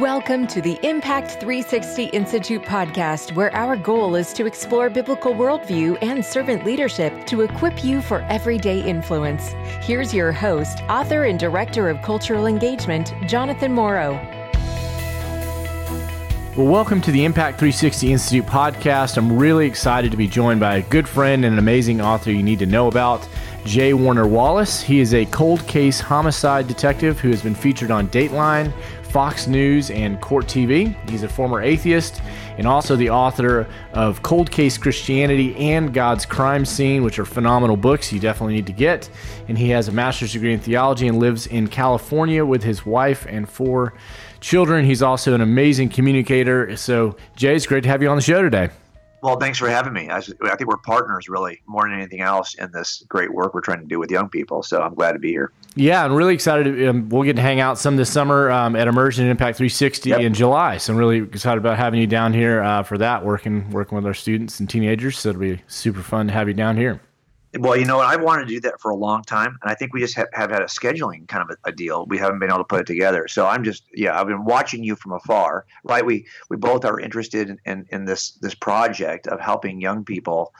Welcome to the Impact 360 Institute podcast, where our goal is to explore biblical worldview and servant leadership to equip you for everyday influence. Here's your host, author, and director of cultural engagement, Jonathan Morrow. Well, welcome to the Impact 360 Institute podcast. I'm really excited to be joined by a good friend and an amazing author you need to know about, J. Warner Wallace. He is a cold case homicide detective who has been featured on Dateline, Fox News, and Court TV. He's a former atheist and also the author of Cold Case Christianity and God's Crime Scene, which are phenomenal books you definitely need to get. And he has a master's degree in theology and lives in California with his wife and four children. He's also an amazing communicator. So, Jay, it's great to have you on the show today. Well, thanks for having me. I, I, think we're partners really more than anything else in this great work we're trying to do with young people. So I'm glad to be here. Yeah, I'm really excited. Um, we'll get to hang out some this summer um, at Immersion Impact 360 yep. in July. So I'm really excited about having you down here uh, for that, working working with our students and teenagers. So it'll be super fun to have you down here. Well, you know what? I've wanted to do that for a long time, and I think we just have, have had a scheduling kind of a, a, deal. We haven't been able to put it together. So I'm just, yeah, I've been watching you from afar. Right? We we both are interested in, in, in this this project of helping young people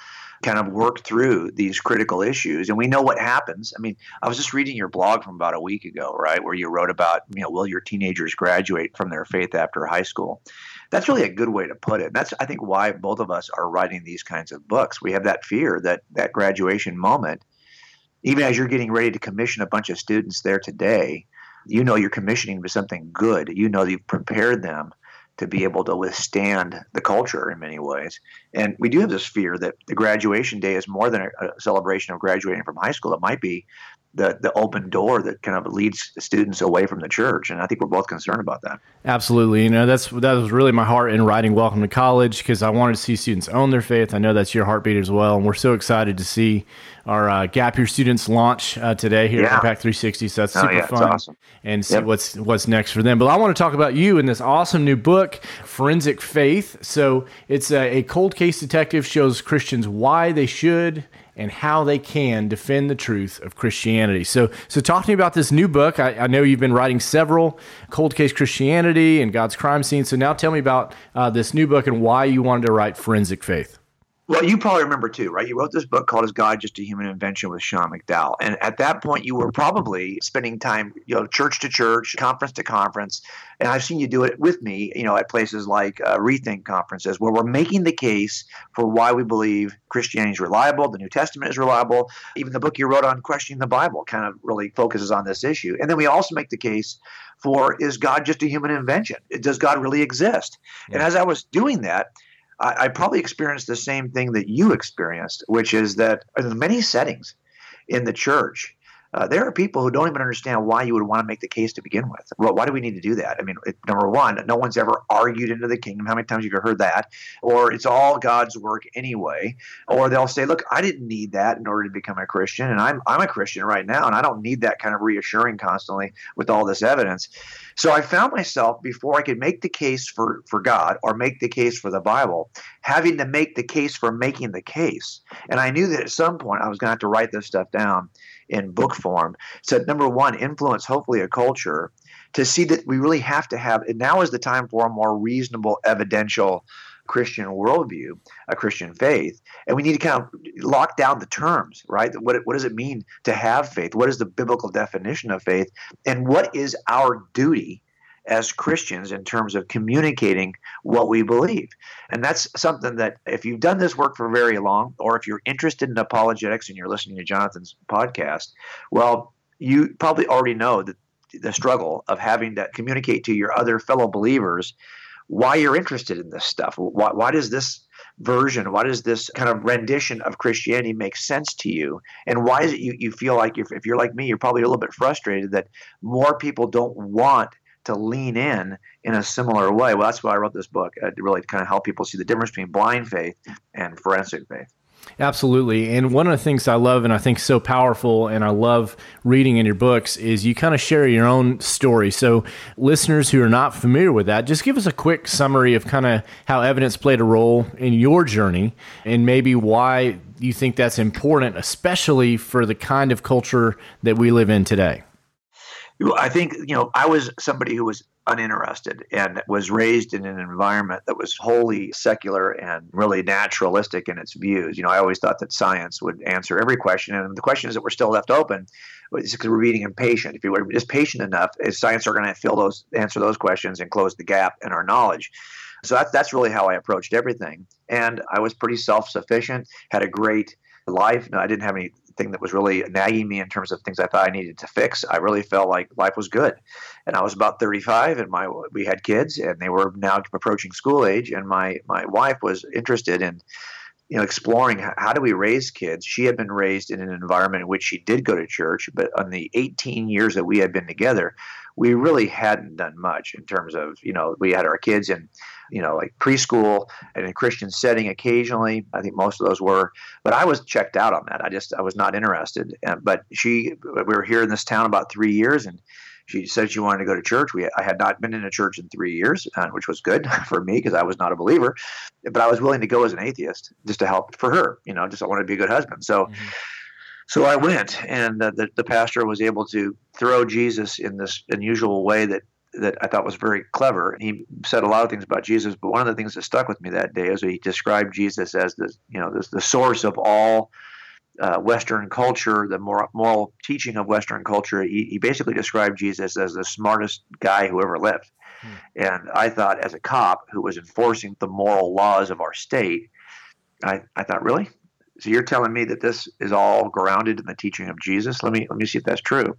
kind of work through these critical issues and we know what happens i mean i was just reading your blog from about a week ago right where you wrote about you know will your teenagers graduate from their faith after high school that's really a good way to put it. That's I think why both of us are writing these kinds of books. We have that fear that that graduation moment, even as you're getting ready to commission a bunch of students there today, you know you're commissioning to something good. You know you've prepared them to be able to withstand the culture in many ways. And we do have this fear that the graduation day is more than a, celebration of graduating from high school. It might be the the open door that kind of leads students away from the church. And i think we're both concerned about that. Absolutely. You know that's that was really my heart in writing welcome to college because i wanted to see students own their faith. I know that's your heartbeat as well. And we're so excited to see our uh, gap year students launch uh, today here yeah. at impact 360 so that's oh, super oh, yeah, fun. awesome. and see yep. what's what's next for them. But i want to talk about you in this awesome new book forensic faith. So it's a, a cold case detective shows christians why they should and how they can defend the truth of Christianity. So, so talk to me about this new book. I, I know you've been writing several cold case Christianity and God's crime scene. So now tell me about uh, this new book and why you wanted to write Forensic Faith. Well, you probably remember too, right? You wrote this book called "Is God Just a Human Invention?" with Sean McDowell, and at that point, you were probably spending time, you know, church to church, conference to conference, and I've seen you do it with me, you know, at places like uh, Rethink conferences, where we're making the case for why we believe Christianity is reliable, the New Testament is reliable. Even the book you wrote on questioning the Bible kind of really focuses on this issue, and then we also make the case for is God just a human invention? Does God really exist? Yeah. And as I was doing that I, I probably experienced the same thing that you experienced, which is that in many settings in the church, uh, there are people who don't even understand why you would want to make the case to begin with. Well, why do we need to do that? I mean, it, number one, no one's ever argued into the kingdom. How many times have you heard that? Or it's all God's work anyway. Or they'll say, look, I didn't need that in order to become a Christian, and I'm I'm a Christian right now, and I don't need that kind of reassuring constantly with all this evidence. So I found myself before I could make the case for for God or make the case for the Bible, having to make the case for making the case. And I knew that at some point I was going to have to write this stuff down in book form. So, number one, influence hopefully a culture to see that we really have to have, now is the time for a more reasonable, evidential Christian worldview, a Christian faith. And we need to kind of lock down the terms, right? What, what does it mean to have faith? What is the biblical definition of faith? And what is our duty as Christians in terms of communicating what we believe. And that's something that if you've done this work for very long, or if you're interested in apologetics and you're listening to Jonathan's podcast, well, you probably already know that the struggle of having to communicate to your other fellow believers why you're interested in this stuff. Why, why does this version, why does this kind of rendition of Christianity make sense to you? And why is it you, you feel like if, if you're like me, you're probably a little bit frustrated that more people don't want to lean in in a similar way. Well, that's why I wrote this book uh, to really kind of help people see the difference between blind faith and forensic faith. Absolutely. And one of the things I love and I think so powerful and I love reading in your books is you kind of share your own story. So, listeners who are not familiar with that, just give us a quick summary of kind of how evidence played a role in your journey and maybe why you think that's important, especially for the kind of culture that we live in today. I think, you know, I was somebody who was uninterested and was raised in an environment that was wholly secular and really naturalistic in its views. You know, I always thought that science would answer every question. And the questions that were still left open because we're being impatient. If you were just patient enough, is science are going to fill those, answer those questions and close the gap in our knowledge. So that's, that's really how I approached everything. And I was pretty self sufficient, had a great life. No, I didn't have any thing that was really nagging me in terms of things I thought I needed to fix. I really felt like life was good, and I was about 35, and my we had kids, and they were now approaching school age, and my my wife was interested in you know exploring how do we raise kids she had been raised in an environment in which she did go to church but on the 18 years that we had been together we really hadn't done much in terms of you know we had our kids in you know like preschool and in a christian setting occasionally i think most of those were but i was checked out on that i just i was not interested but she we were here in this town about three years and she said she wanted to go to church. We, I had not been in a church in three years, uh, which was good for me because I was not a believer. But I was willing to go as an atheist just to help for her. You know, just I wanted to be a good husband. So, mm-hmm. So I went, and uh, the the pastor was able to throw Jesus in this unusual way that that I thought was very clever. He said a lot of things about Jesus, but one of the things that stuck with me that day is he described Jesus as the you know the, the source of all uh, Western culture, the moral, moral, teaching of Western culture. He, he, basically described Jesus as the smartest guy who ever lived. Hmm. And I thought, as a cop who was enforcing the moral laws of our state, I, I thought, really? So you're telling me that this is all grounded in the teaching of Jesus? Let me let me see if that's true.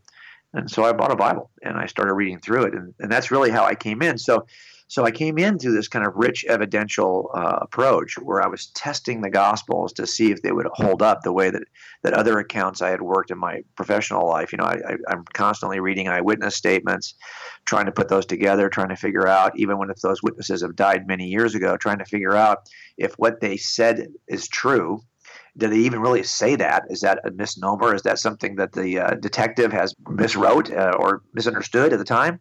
And so I bought a Bible and I started reading through it, and, and that's really how I came in. So, so I came in into this kind of rich evidential uh, approach where I was testing the Gospels to see if they would hold up the way that that other accounts I had worked in my professional life. You know, I, I, I'm constantly reading eyewitness statements, trying to put those together, trying to figure out, even when if those witnesses have died many years ago, trying to figure out if what they said is true did they even really say that? Is that a misnomer? Is that something that the uh, detective has miswrote uh, or misunderstood at the time?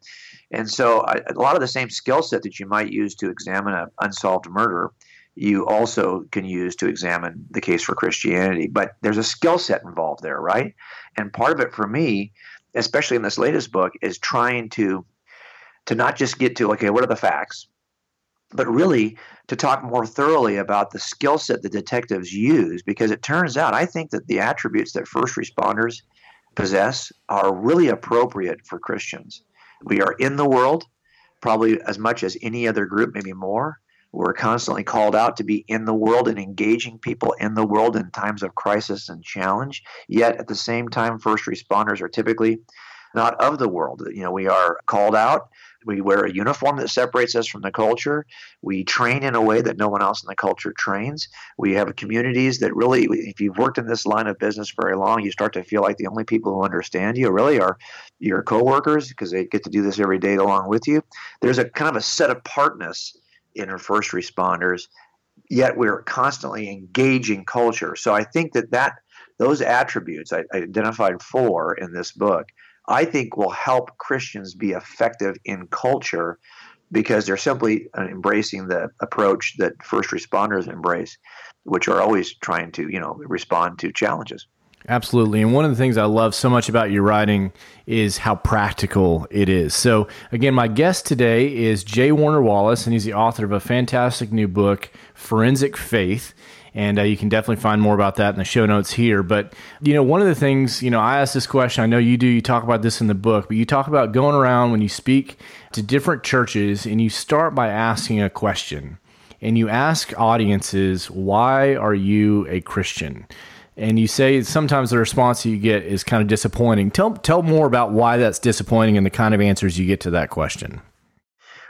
And so, a lot of the same skill set that you might use to examine an unsolved murder, you also can use to examine the case for Christianity. But there's a skill set involved there, right? And part of it for me, especially in this latest book, is trying to to not just get to okay, what are the facts, but really to talk more thoroughly about the skill set the detectives use because it turns out I think that the attributes that first responders possess are really appropriate for Christians. We are in the world probably as much as any other group, maybe more. We're constantly called out to be in the world and engaging people in the world in times of crisis and challenge. Yet at the same time, first responders are typically not of the world. You know, we are called out we wear a uniform that separates us from the culture. We train in a way that no one else in the culture trains. We have communities that really, if you've worked in this line of business very long, you start to feel like the only people who understand you really are your coworkers because they get to do this every day along with you. There's a kind of a set apartness in our first responders, yet we're constantly engaging culture. So I think that that those attributes I, I identified four in this book I think will help Christians be effective in culture because they're simply uh, embracing the approach that first responders embrace, which are always trying to, you know, respond to challenges. Absolutely. And one of the things I love so much about your writing is how practical it is. So, again, my guest today is J. Warner Wallace, and he's the author of a fantastic new book, Forensic Faith and uh, you can definitely find more about that in the show notes here. But you know, one of the things you know, I asked this question. I know you do. You talk about this in the book, but you talk about going around when you speak to different churches, and you start by asking a question, and you ask audiences, "Why are you a Christian?" and you say sometimes the response you get is kind of disappointing. Tell tell more about why that's disappointing and the kind of answers you get to that question.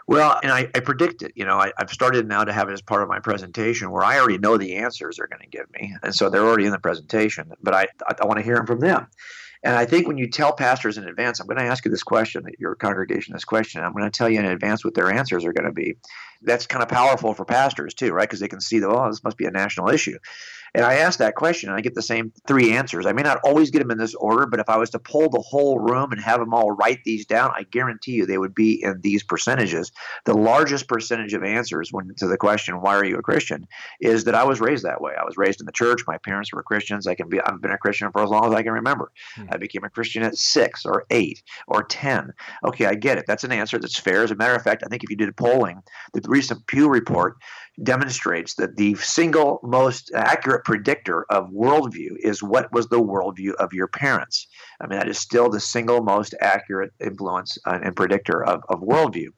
Well, and I, I predict it. You know, I, have started now to have it as part of my presentation where I already know the answers they're going to give me. And so they're already in the presentation, but I, I, I want to hear them from them. And I think when you tell pastors in advance, I'm going to ask you this question, your congregation this question, I'm going to tell you in advance what their answers are going to be. that's kind of powerful for pastors too, right? Because they can see that, oh, this must be a national issue. And I ask that question and I get the same three answers. I may not always get them in this order, but if I was to poll the whole room and have them all write these down, I guarantee you they would be in these percentages. The largest percentage of answers when to the question, why are you a Christian, is that I was raised that way. I was raised in the church. My parents were Christians. I can be I've been a Christian for as long as I can remember. Hmm. I became a Christian at six or eight or ten. Okay, I get it. That's an answer that's fair. As a matter of fact, I think if you did a polling, the recent Pew report demonstrates that the single most accurate predictor of worldview is what was the worldview of your parents. I mean, that is still the single most accurate influence uh, and predictor of, of worldview.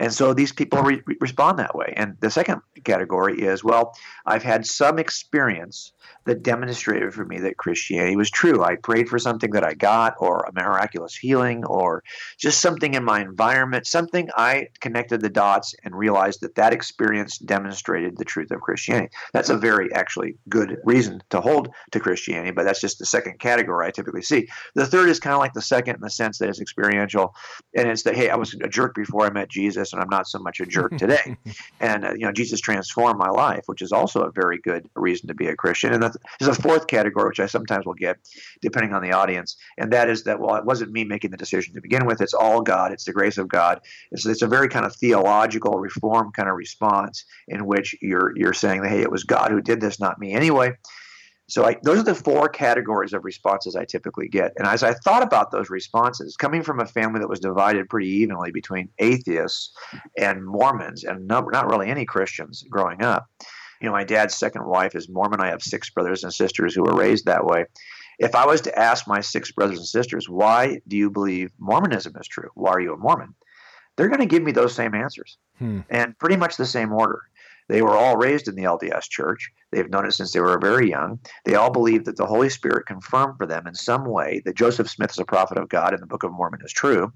And so these people re- respond that way. And the second category is well, I've had some experience that demonstrated for me that Christianity was true. I prayed for something that I got, or a miraculous healing, or just something in my environment, something I connected the dots and realized that that experience demonstrated the truth of Christianity. That's a very actually good reason to hold to Christianity, but that's just the second category I typically see. The third is kind of like the second in the sense that it's experiential, and it's that hey, I was a jerk before I met Jesus, and I'm not so much a jerk today, and uh, you know Jesus transformed my life, which is also a very good reason to be a Christian. And there's a fourth category, which I sometimes will get, depending on the audience, and that is that, well, it wasn't me making the decision to begin with. It's all God. It's the grace of God. It's, it's a very kind of theological reform kind of response in which you're you're saying that, hey, it was God who did this, not me anyway. So I, those are the four categories of responses I typically get. And as I thought about those responses, coming from a family that was divided pretty evenly between atheists and Mormons, and no, not really any Christians growing up, you know, my dad's second wife is Mormon. I have six brothers and sisters who were raised that way. If I was to ask my six brothers and sisters, why do you believe Mormonism is true? Why are you a Mormon? They're going to give me those same answers hmm. and pretty much the same order. They were all raised in the LDS church. They've known it since they were very young. They all believe that the Holy Spirit confirmed for them in some way that Joseph Smith is a prophet of God and the Book of Mormon is true.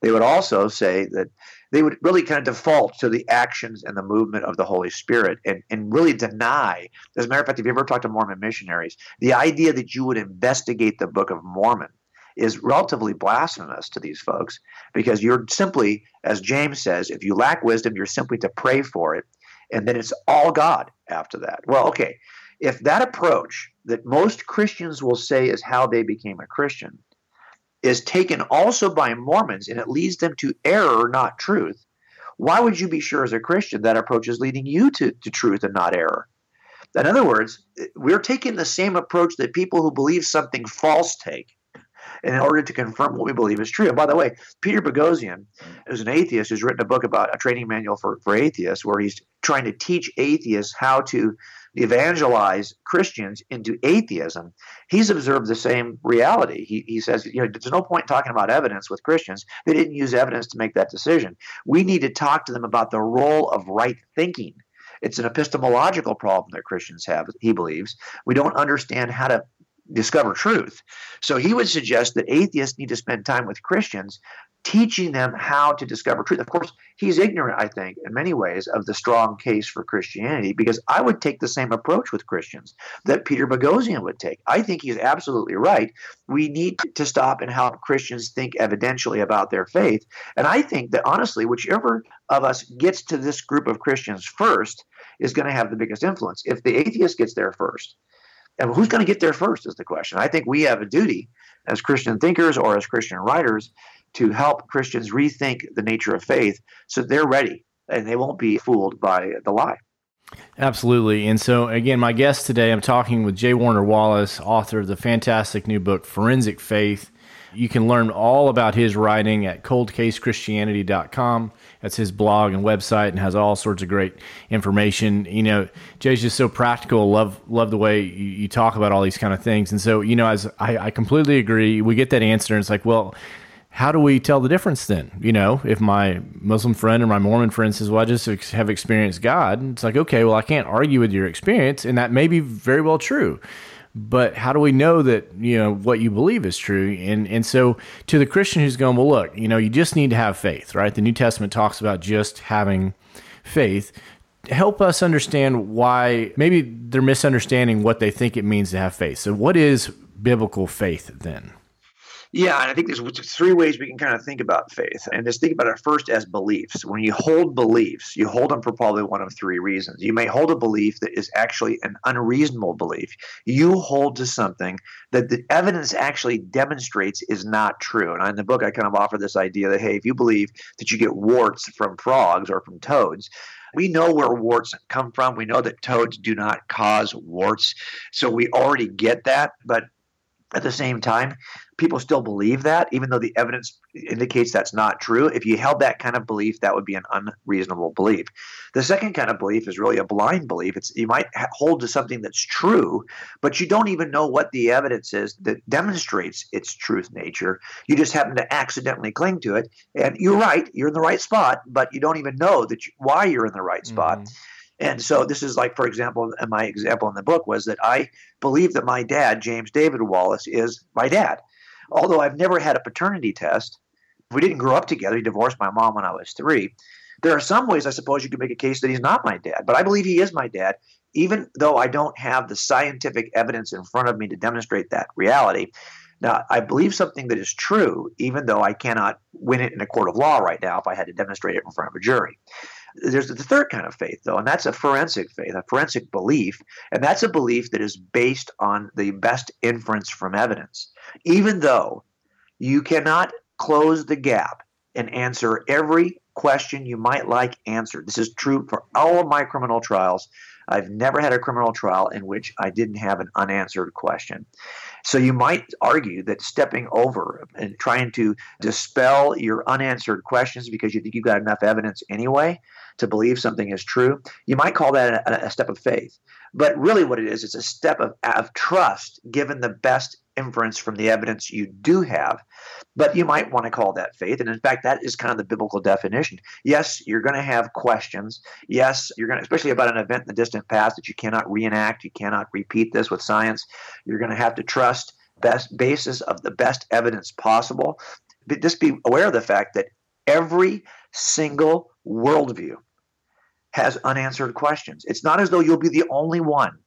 They would also say that they would really kind of default to the actions and the movement of the Holy Spirit and, and really deny. As a matter of fact, if you ever talk to Mormon missionaries, the idea that you would investigate the Book of Mormon is relatively blasphemous to these folks because you're simply, as James says, if you lack wisdom, you're simply to pray for it, and then it's all God after that. Well, okay, if that approach that most Christians will say is how they became a Christian is taken also by Mormons and it leads them to error, not truth, why would you be sure as a Christian that approach is leading you to, to truth and not error? In other words, we're taking the same approach that people who believe something false take in order to confirm what we believe is true. And by the way, Peter Boghossian, who's an atheist, who's written a book about a training manual for, for atheists, where he's trying to teach atheists how to evangelize Christians into atheism, he's observed the same reality. He, he says, you know, there's no point talking about evidence with Christians. They didn't use evidence to make that decision. We need to talk to them about the role of right thinking. It's an epistemological problem that Christians have, he believes. We don't understand how to discover truth. So he would suggest that atheists need to spend time with Christians teaching them how to discover truth. Of course, he's ignorant, I think, in many ways, of the strong case for Christianity because I would take the same approach with Christians that Peter Boghossian would take. I think he's absolutely right. We need to stop and help Christians think evidentially about their faith. And I think that honestly, whichever of us gets to this group of Christians first is going to have the biggest influence. If the atheist gets there first, and who's going to get there first is the question. I think we have a duty as Christian thinkers or as Christian writers to help Christians rethink the nature of faith so they're ready and they won't be fooled by the lie. Absolutely. And so, again, my guest today, I'm talking with J. Warner Wallace, author of the fantastic new book, Forensic Faith. You can learn all about his writing at coldcasechristianity.com. That's his blog and website and has all sorts of great information. You know, Jay's just so practical. Love love the way you, you talk about all these kind of things. And so, you know, as I, I completely agree, we get that answer and it's like, well, how do we tell the difference then? You know, if my Muslim friend or my Mormon friend says, Well, I just have experienced God, it's like, okay, well, I can't argue with your experience, and that may be very well true. But how do we know that, you know, what you believe is true? And and so to the Christian who's going, Well, look, you know, you just need to have faith, right? The New Testament talks about just having faith. Help us understand why maybe they're misunderstanding what they think it means to have faith. So what is biblical faith then? Yeah, and I think there's three ways we can kind of think about faith. And just think about it first as beliefs. When you hold beliefs, you hold them for probably one of three reasons. You may hold a belief that is actually an unreasonable belief. You hold to something that the evidence actually demonstrates is not true. And in the book, I kind of offer this idea that, hey, if you believe that you get warts from frogs or from toads, we know where warts come from. We know that toads do not cause warts. So we already get that. But at the same time, people still believe that, even though the evidence indicates that's not true. If you held that kind of belief, that would be an unreasonable belief. The second kind of belief is really a blind belief. It's you might hold to something that's true, but you don't even know what the evidence is that demonstrates its truth nature. You just happen to accidentally cling to it, and you're right. You're in the right spot, but you don't even know that you, why you're in the right spot. Mm-hmm. And so this is like, for example, my example in the book was that I believe that my dad, James David Wallace, is my dad although I've never had a paternity test, we didn't grow up together. He divorced my mom when I was three. There are some ways I suppose you could make a case that he's not my dad, but I believe he is my dad, even though I don't have the scientific evidence in front of me to demonstrate that reality. Now, I believe something that is true, even though I cannot win it in a court of law right now if I had to demonstrate it in front of a jury. There's the third kind of faith, though, and that's a forensic faith, a forensic belief. And that's a belief that is based on the best inference from evidence. Even though you cannot close the gap and answer every question you might like answered. This is true for all of my criminal trials. I've never had a criminal trial in which I didn't have an unanswered question. So you might argue that stepping over and trying to dispel your unanswered questions because you think you've got enough evidence anyway to believe something is true, you might call that a, a step of faith. But really, what it is, it's a step of, of trust given the best inference from the evidence you do have. But you might want to call that faith. And in fact, that is kind of the biblical definition. Yes, you're going to have questions. Yes, you're going to, especially about an event in the distant past that you cannot reenact, you cannot repeat this with science. You're going to have to trust best basis of the best evidence possible. But just be aware of the fact that every single worldview has unanswered questions. It's not as though you'll be the only one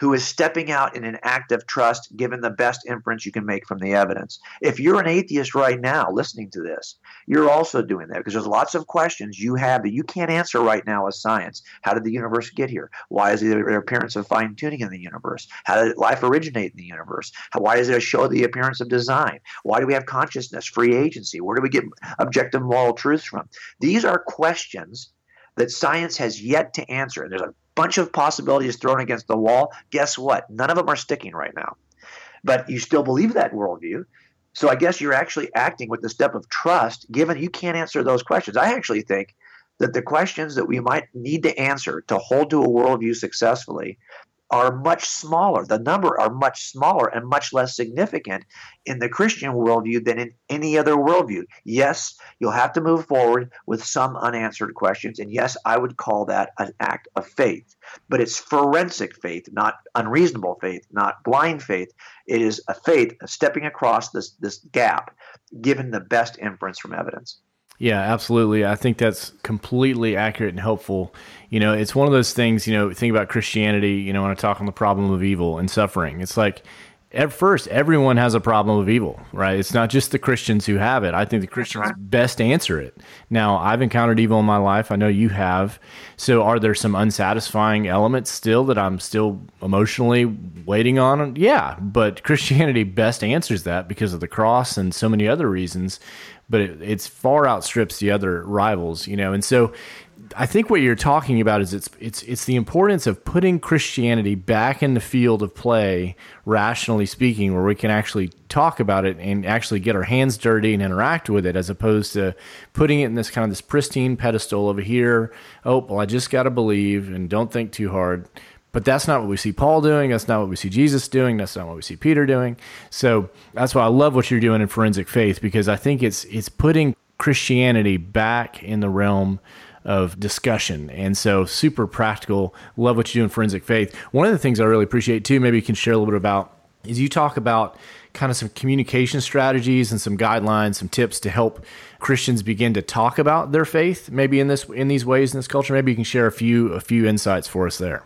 who is stepping out in an act of trust given the best inference you can make from the evidence. If you're an atheist right now listening to this, you're also doing that because there's lots of questions you have that you can't answer right now as science. How did the universe get here? Why is there an appearance of fine tuning in the universe? How did life originate in the universe? Why does it show the appearance of design? Why do we have consciousness, free agency? Where do we get objective moral truths from? These are questions that science has yet to answer. And there's a bunch of possibilities thrown against the wall. Guess what? None of them are sticking right now. But you still believe that worldview. So I guess you're actually acting with the step of trust, given you can't answer those questions. I actually think that the questions that we might need to answer to hold to a worldview successfully are much smaller. The number are much smaller and much less significant in the Christian worldview than in any other worldview. Yes, you'll have to move forward with some unanswered questions. And yes, I would call that an act of faith. But it's forensic faith, not unreasonable faith, not blind faith. It is a faith of stepping across this, this gap, given the best inference from evidence. Yeah, absolutely. I think that's completely accurate and helpful. You know, it's one of those things, you know, think about Christianity, you know, when I talk on the problem of evil and suffering. It's like at first everyone has a problem of evil, right? It's not just the Christians who have it. I think the Christians right. best answer it. Now, I've encountered evil in my life. I know you have. So are there some unsatisfying elements still that I'm still emotionally waiting on? Yeah, but Christianity best answers that because of the cross and so many other reasons but it, it's far outstrips the other rivals, you know. And so I think what you're talking about is it's it's it's the importance of putting Christianity back in the field of play, rationally speaking, where we can actually talk about it and actually get our hands dirty and interact with it, as opposed to putting it in this kind of this pristine pedestal over here. Oh, well, I just got to believe and don't think too hard. But that's not what we see Paul doing. That's not what we see Jesus doing. That's not what we see Peter doing. So that's why I love what you're doing in forensic faith because I think it's it's putting Christianity back in the realm of discussion. And so super practical. Love what you do in forensic faith. One of the things I really appreciate too, maybe you can share a little bit about, is you talk about kind of some communication strategies and some guidelines, some tips to help Christians begin to talk about their faith, maybe in this in these ways in this culture. Maybe you can share a few a few insights for us there.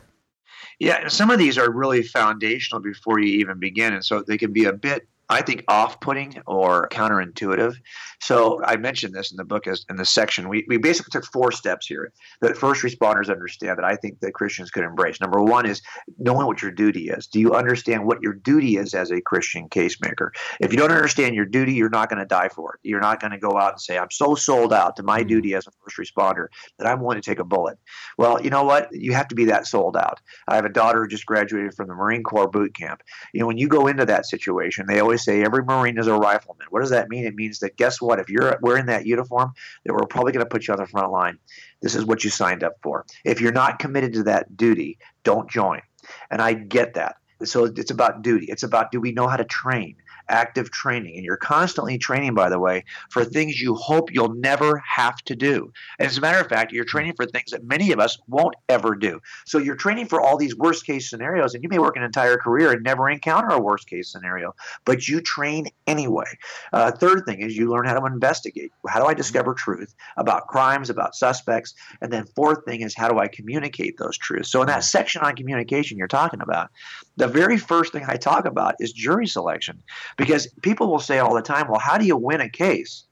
Yeah, some of these are really foundational before you even begin, and so they can be a bit I think off-putting or counterintuitive. So I mentioned this in the book as in the section. We, we basically took four steps here that first responders understand that I think that Christians could embrace. Number one is knowing what your duty is. Do you understand what your duty is as a Christian casemaker? If you don't understand your duty, you're not going to die for it. You're not going to go out and say, I'm so sold out to my mm-hmm. duty as a first responder that I'm willing to take a bullet. Well, you know what? You have to be that sold out. I have a daughter who just graduated from the Marine Corps boot camp. You know, when you go into that situation, they always say every Marine is a rifleman. What does that mean? It means that guess what? If you're wearing that uniform, that we're probably going to put you on the front line. This is what you signed up for. If you're not committed to that duty, don't join. And I get that. So it's about duty. It's about do we know how to train? Active training. And you're constantly training, by the way, for things you hope you'll never have to do. And as a matter of fact, you're mm-hmm. training for things that many of us won't ever do. So you're training for all these worst case scenarios, and you may work an entire career and never encounter a worst case scenario, but you train anyway. Uh, third thing is you learn how to investigate. How do I mm-hmm. discover truth about crimes, about suspects? And then fourth thing is how do I communicate those truths? So in that mm-hmm. section on communication you're talking about, the very first thing I talk about is jury selection because people will say all the time, well, how do you win a case?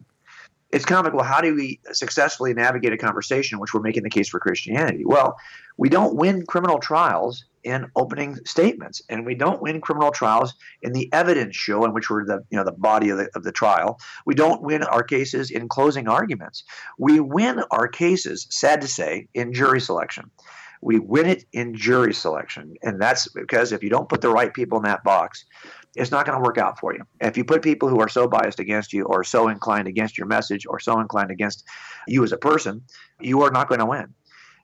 It's kind of like, well, how do we successfully navigate a conversation in which we're making the case for Christianity? Well, we don't win criminal trials in opening statements, and we don't win criminal trials in the evidence show in which we're the you know the body of the, of the trial. We don't win our cases in closing arguments. We win our cases, sad to say, in jury selection. We win it in jury selection. And that's because if you don't put the right people in that box, it's not going to work out for you. If you put people who are so biased against you or so inclined against your message or so inclined against you as a person, you are not going to win.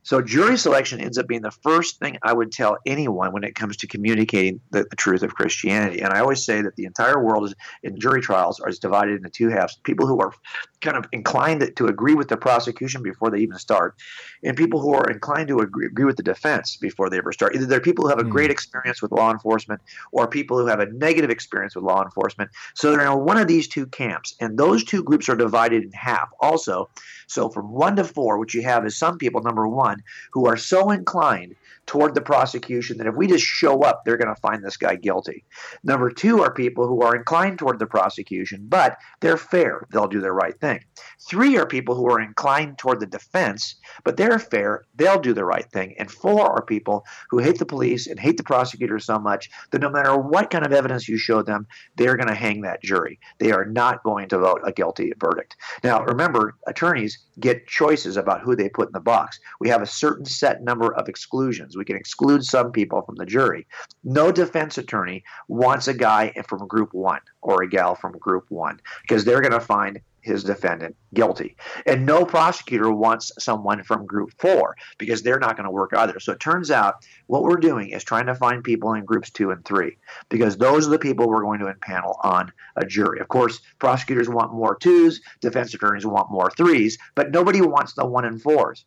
So jury selection ends up being the first thing I would tell anyone when it comes to communicating the, the, truth of Christianity. And I always say that the entire world is, in jury trials is divided into two halves: people who are kind of inclined to agree with the prosecution before they even start, and people who are inclined to agree, agree with the defense before they ever start. Either they're people who have a mm. great experience with law enforcement, or people who have a negative experience with law enforcement. So they're in one of these two camps, and those two groups are divided in half. Also, so from one to four, what you have is some people, number one, who are so inclined toward the prosecution that if we just show up, they're going to find this guy guilty. Number two are people who are inclined toward the prosecution, but they're fair. They'll do the right thing. Three are people who are inclined toward the defense, but they're fair. They'll do the right thing. And four are people who hate the police and hate the prosecutor so much that no matter what kind of evidence you show them, they're going to hang that jury. They are not going to vote a guilty verdict. Now, remember, attorneys get choices about who they put in the box. We have a certain set number of exclusions. We can exclude some people from the jury. No defense attorney wants a guy from group one or a gal from group one because they're going to find his defendant guilty. And no prosecutor wants someone from group four because they're not going to work either. So it turns out what we're doing is trying to find people in groups two and three because those are the people we're going to impanel on a jury. Of course, prosecutors want more twos, defense attorneys want more threes, but nobody wants the one and fours.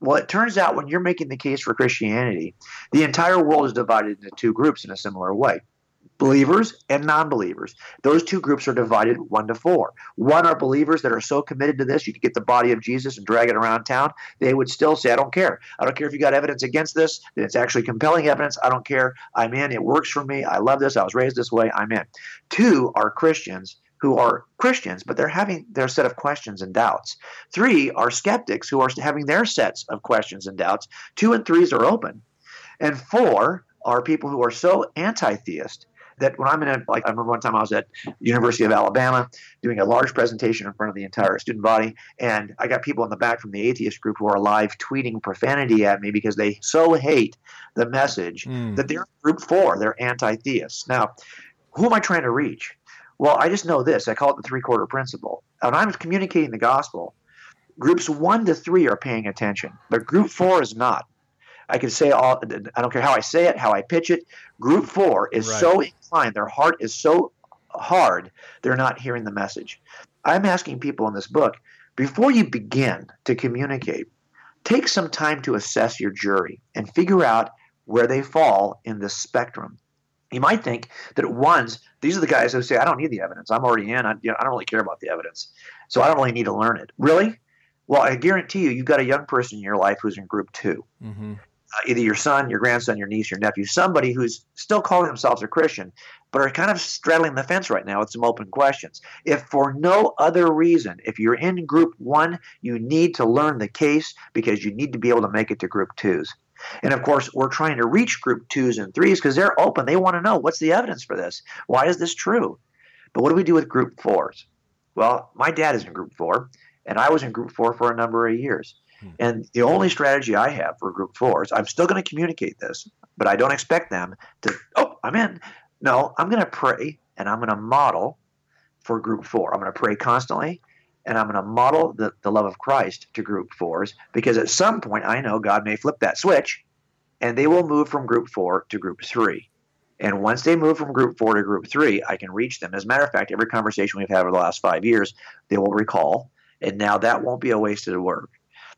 Well, it turns out when you're making the case for Christianity, the entire world is divided into two groups in a similar way believers and non-believers. Those two groups are divided one to four. One are believers that are so committed to this, you could get the body of Jesus and drag it around town. They would still say, I don't care. I don't care if you got evidence against this, that it's actually compelling evidence. I don't care. I'm in. It works for me. I love this. I was raised this way. I'm in. Two are Christians who are Christians, but they're having their set of questions and doubts. Three are skeptics who are having their sets of questions and doubts. Two and threes are open. And four are people who are so anti theist that when I'm in a like I remember one time I was at University of Alabama doing a large presentation in front of the entire student body, and I got people in the back from the atheist group who are live tweeting profanity at me because they so hate the message mm. that they're group four, they're anti-theists. Now, who am I trying to reach? Well, I just know this. I call it the three quarter principle. When I'm communicating the gospel, groups one to three are paying attention, but group four is not. I can say all. I don't care how I say it, how I pitch it. Group four is right. so inclined. Their heart is so hard. They're not hearing the message. I'm asking people in this book before you begin to communicate, take some time to assess your jury and figure out where they fall in the spectrum. You might think that at ones, these are the guys who say, I don't need the evidence. I'm already in. I, you know, I don't really care about the evidence. So I don't really need to learn it. Really? Well, I guarantee you, you've got a young person in your life who's in group 2 mm-hmm uh, either your son, your grandson, your niece, your nephew, somebody who's still calling themselves a Christian, but are kind of straddling the fence right now with some open questions. If for no other reason, if you're in group one, you need to learn the case because you need to be able to make it to group twos. And of course, we're trying to reach group twos and threes because they're open. They want to know what's the evidence for this? Why is this true? But what do we do with group fours? Well, my dad is in group four, and I was in group four for a number of years. Hmm. And the only strategy I have for group four is I'm still going to communicate this, but I don't expect them to, oh, I'm in. No, I'm going to pray and I'm going to model for group four. I'm going to pray constantly and I'm going to model the, the love of Christ to group fours because at some point I know God may flip that switch and they will move from group four to group three. And once they move from group four to group three, I can reach them. As a matter of fact, every conversation we've had over the last five years, they will recall. And now that won't be a wasted work.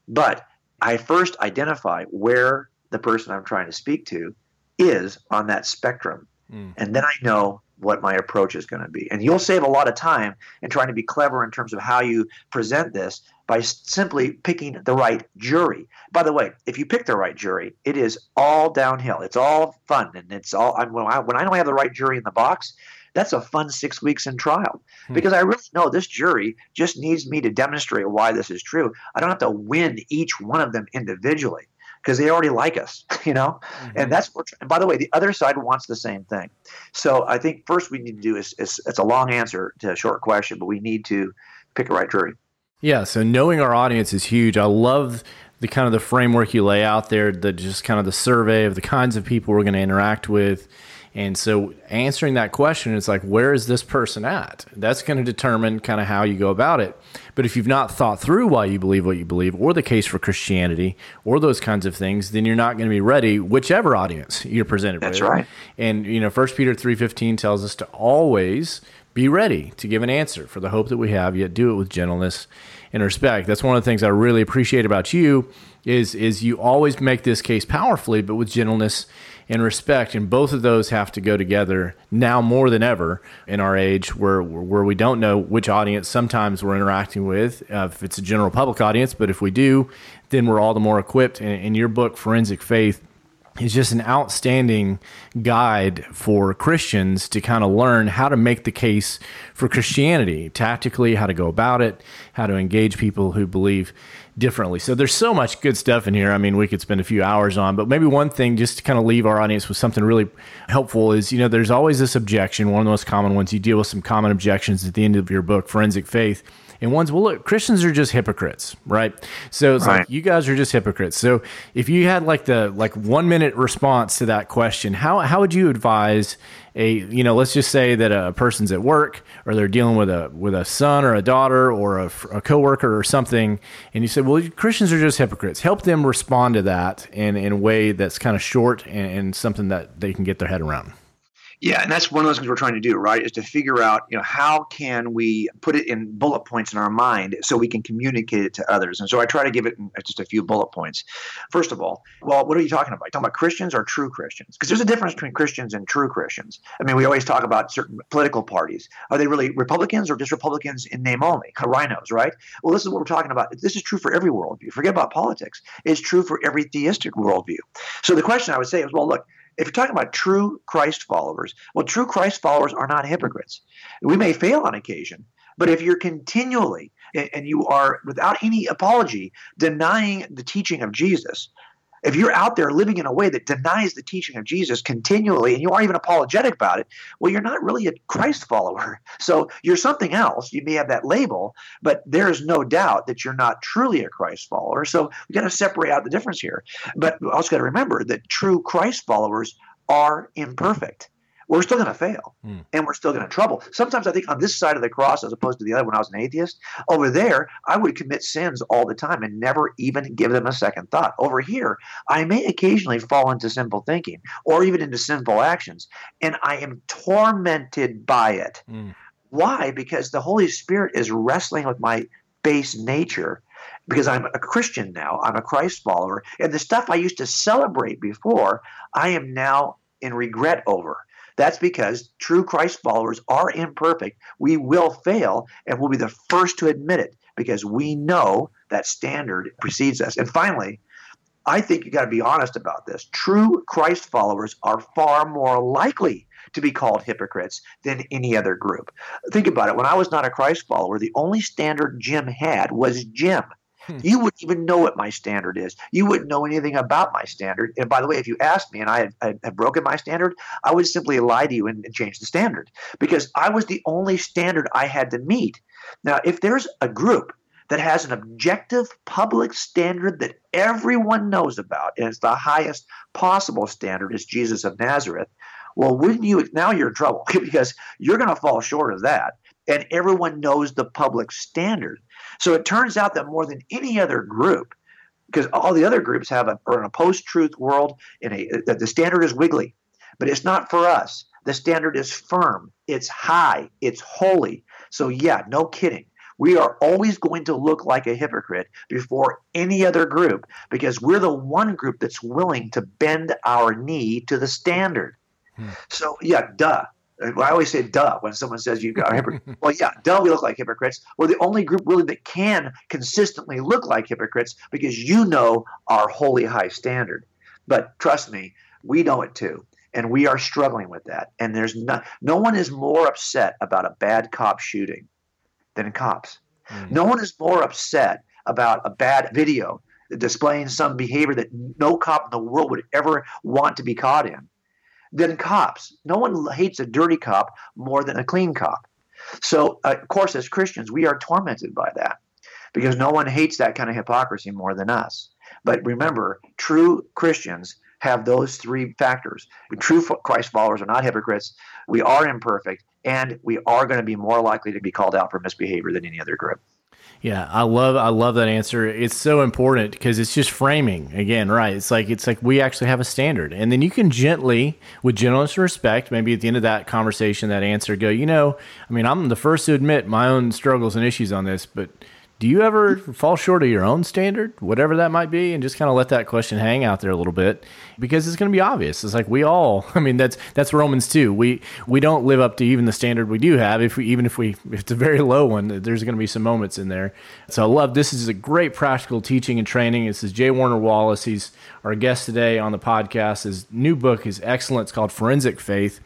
But I first identify where the person I'm trying to speak to is on that spectrum. Mm. And then I know what my approach is going to be. And you'll save a lot of time in trying to be clever in terms of how you present this by simply picking the right jury. By the way, if you pick the right jury, it is all downhill. It's all fun, and it's all. when I, when I know I have the right jury in the box, that's a fun six weeks in trial hmm. because I really know this jury just needs me to demonstrate why this is true. I don't have to win each one of them individually because they already like us, you know? Mm-hmm. And that's what, and by the way, the other side wants the same thing. So I think first we need to do is, is it's a long answer to a short question, but we need to pick a right jury. Yeah. So knowing our audience is huge. I love the kind of the framework you lay out there, the just kind of the survey of the kinds of people we're going to interact with and so answering that question is like, where is this person at? That's going to determine kind of how you go about it. But if you've not thought through why you believe what you believe, or the case for Christianity, or those kinds of things, then you're not going to be ready, whichever audience you're presented That's with. That's right. And you know, First Peter three fifteen tells us to always be ready to give an answer for the hope that we have, yet do it with gentleness and respect. That's one of the things I really appreciate about you is is you always make this case powerfully, but with gentleness and respect. And both of those have to go together now more than ever in our age where, where we don't know which audience sometimes we're interacting with, uh, if it's a general public audience. But if we do, then we're all the more equipped. And in your book, Forensic Faith, is just an outstanding guide for Christians to kind of learn how to make the case for Christianity tactically, how to go about it, how to engage people who believe differently. So there's so much good stuff in here. I mean, we could spend a few hours on, but maybe one thing just to kind of leave our audience with something really helpful is, you know, there's always this objection. One of the most common ones, you deal with some common objections at the end of your book, Forensic Faith. And one's, well, look, Christians are just hypocrites, right? So it's right. like you guys are just hypocrites. So if you had like the like one minute response to that question, how how would you advise a you know let's just say that a person's at work or they're dealing with a with a son or a daughter or a, a coworker or something and you say well christians are just hypocrites. Help them respond to that in, in a way that's kind of short and, and something that they can get their head around yeah, and that's one of those things we're trying to do, right? Is to figure out, you know, how can we put it in bullet points in our mind so we can communicate it to others. And so I try to give it just a few bullet points. First of all, well, what are you talking about? You talking about Christians or true Christians? Because there's a difference between Christians and true Christians. I mean, we always talk about certain political parties. Are they really Republicans or just Republicans in name only? RINOs, right? Well, this is what we're talking about. This is true for every worldview. Forget about politics. It's true for every theistic worldview. So the question I would say is, well, look, if you're talking about true Christ followers, well, true Christ followers are not hypocrites. We may fail on occasion, but if you're continually and you are without any apology denying the teaching of Jesus, if you're out there living in a way that denies the teaching of Jesus continually and you aren't even apologetic about it, well, you're not really a Christ follower. So you're something else. You may have that label, but there is no doubt that you're not truly a Christ follower. So we got to separate out the difference here. But we also got to remember that true Christ followers are imperfect we're still going to fail mm. and we're still going to trouble. Sometimes I think on this side of the cross, as opposed to the other when I was an atheist, over there, I would commit sins all the time and never even give them a second thought. Over here, I may occasionally fall into sinful thinking or even into sinful actions, and I am tormented by it. Mm. Why? Because the Holy Spirit is wrestling with my base nature because I'm a Christian now. I'm a Christ follower. And the stuff I used to celebrate before, I am now in regret over. That's because true Christ followers are imperfect. We will fail, and we'll be the first to admit it because we know that standard precedes us. And finally, I think you got to be honest about this. True Christ followers are far more likely to be called hypocrites than any other group. Think about it. When I was not a Christ follower, the only standard Jim had was Jim. Hmm. You wouldn't even know what my standard is. You wouldn't know anything about my standard. And by the way, if you asked me and I had, had broken my standard, I would simply lie to you and, and change the standard because I was the only standard I had to meet. Now, if there's a group that has an objective public standard that everyone knows about, and it's the highest possible standard, is Jesus of Nazareth. Well, wouldn't you? Now you're in trouble because you're going to fall short of that. And everyone knows the public standard. So it turns out that more than any other group, because all the other groups have a, are in a post-truth world, in a the standard is wiggly, but it's not for us. The standard is firm, it's high, it's holy. So yeah, no kidding. We are always going to look like a hypocrite before any other group because we're the one group that's willing to bend our knee to the standard. Hmm. So yeah, duh. I always say duh when someone says you are hypocrite. well, yeah, duh, we look like hypocrites. We're the only group really that can consistently look like hypocrites because you know our holy high standard. But trust me, we know it too. And we are struggling with that. And there's no, no one is more upset about a bad cop shooting than cops. Mm. No one is more upset about a bad video displaying some behavior that no cop in the world would ever want to be caught in than cops. No one hates a dirty cop more than a clean cop. So, uh, of course, as Christians, we are tormented by that because no one hates that kind of hypocrisy more than us. But remember, true Christians have those three factors. True Christ followers are not hypocrites. We are imperfect, and we are going to be more likely to be called out for misbehavior than any other group. Yeah, I love I love that answer. It's so important because it's just framing again, right? It's like it's like we actually have a standard, and then you can gently, with gentleness and respect, maybe at the end of that conversation, that answer, go, you know, I mean, I'm the first to admit my own struggles and issues on this, but do you ever fall short of your own standard, whatever that might be, and just kind of let that question hang out there a little bit because it's going to be obvious. It's like we all, I mean, that's that's Romans too. We we don't live up to even the standard we do have. If we even if we if it's a very low one, there's going to be some moments in there. So I love this is a great practical teaching and training. This is J. Warner Wallace. He's our guest today on the podcast. His new book is excellent. It's called Forensic Faith.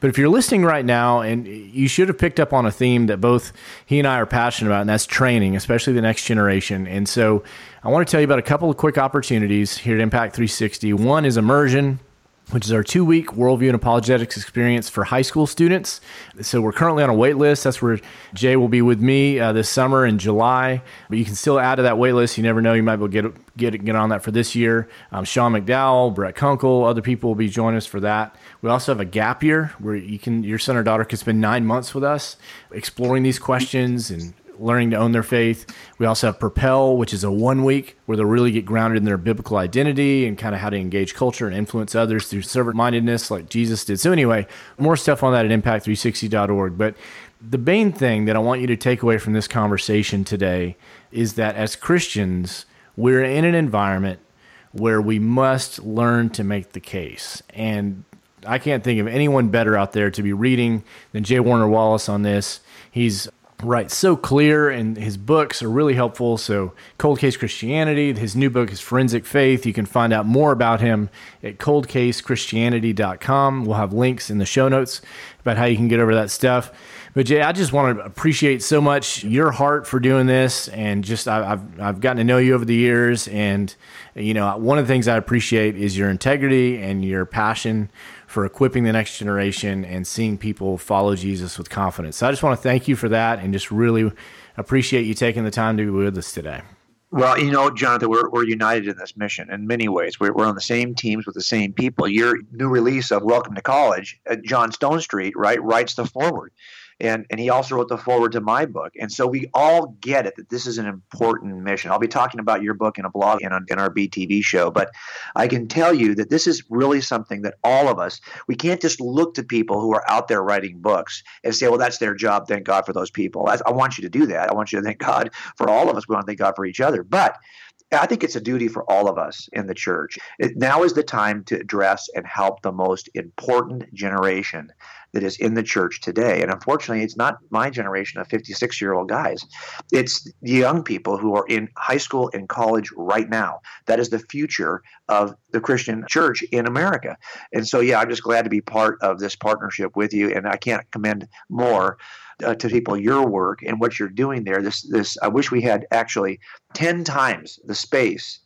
But if you're listening right now, and you should have picked up on a theme that both he and I are passionate about, and that's training, especially the next generation. And so I want to tell you about a couple of quick opportunities here at Impact 360. One is immersion which is our two week worldview and apologetics experience for high school students. So we're currently on a wait list. That's where Jay will be with me uh, this summer in July. But you can still add to that wait list. You never know. You might be able to get, get, get on that for this year. Um, Sean McDowell, Brett Kunkle, other people will be joining us for that. We also have a gap year where you can your son or daughter can spend nine months with us exploring these questions and learning to own their faith. We also have Propel, which is a one week where they'll really get grounded in their biblical identity and kind of how to engage culture and influence others through servant mindedness like Jesus did. So, anyway, more stuff on that at impact360.org. But the main thing that I want you to take away from this conversation today is that as Christians, we're in an environment where we must learn to make the case. And I can't think of anyone better out there to be reading than J. Warner Wallace on this. He's Right, so clear, and his books are really helpful. So, Cold Case Christianity, his new book is Forensic Faith. You can find out more about him at coldcasechristianity.com. We'll have links in the show notes about how you can get over that stuff. But Jay, I just want to appreciate so much your heart for doing this, and just I, I've I've gotten to know you over the years, and you know one of the things I appreciate is your integrity and your passion for equipping the next generation and seeing people follow Jesus with confidence. So I just want to thank you for that, and just really appreciate you taking the time to be with us today. Well, you know, Jonathan, we're, we're united in this mission in many ways. We're, we're on the same teams with the same people. Your new release of Welcome to College, John Stonestreet, right, writes the foreword and and he also wrote the foreword to my book. And so we all get it that this is an important mission. I'll be talking about your book in a blog and on, in our btv show but i can tell you that this is really something that all of us we can't just look to people who are out there writing books and say well that's their job. Thank god for those people. I, I want you to do that. I want you to thank god for all of us. We want to thank god for each other. But I think it's a duty for all of us in the church. It, now is the time to address and help the most important generation that is in the church today. And unfortunately, it's not my generation of 56 year old guys. It's the young people who are in high school and college right now. That is the future of the Christian church in America. And so, yeah, I'm just glad to be part of this partnership with you. And I can't commend more. Uh, to people your work and what you're doing there this this I wish we had actually 10 times the space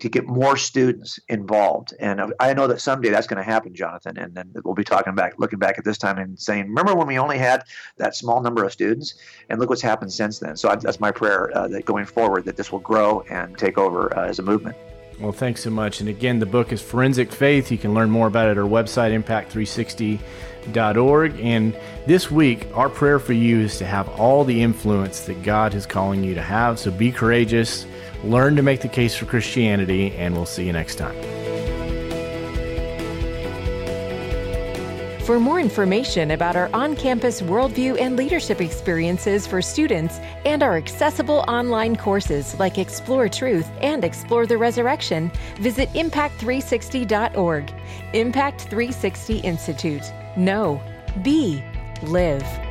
to get more students involved. And I know that someday that's going to happen, Jonathan. And then we'll be talking back, looking back at this time and saying, remember when we only had that small number of students? And look what's happened since then. So that's my prayer uh, that going forward, that this will grow and take over uh, as a movement. Well, thanks so much. And again, the book is Forensic Faith. You can learn more about it at our website, impact360.org. And this week, our prayer for you is to have all the influence that God is calling you to have. So be courageous learn to make the case for Christianity, and we'll see you next time. For more information about our on campus worldview and leadership experiences for students and our accessible online courses like Explore Truth and Explore the Resurrection, visit Impact360.org. Impact 360 Institute. Know, be, live.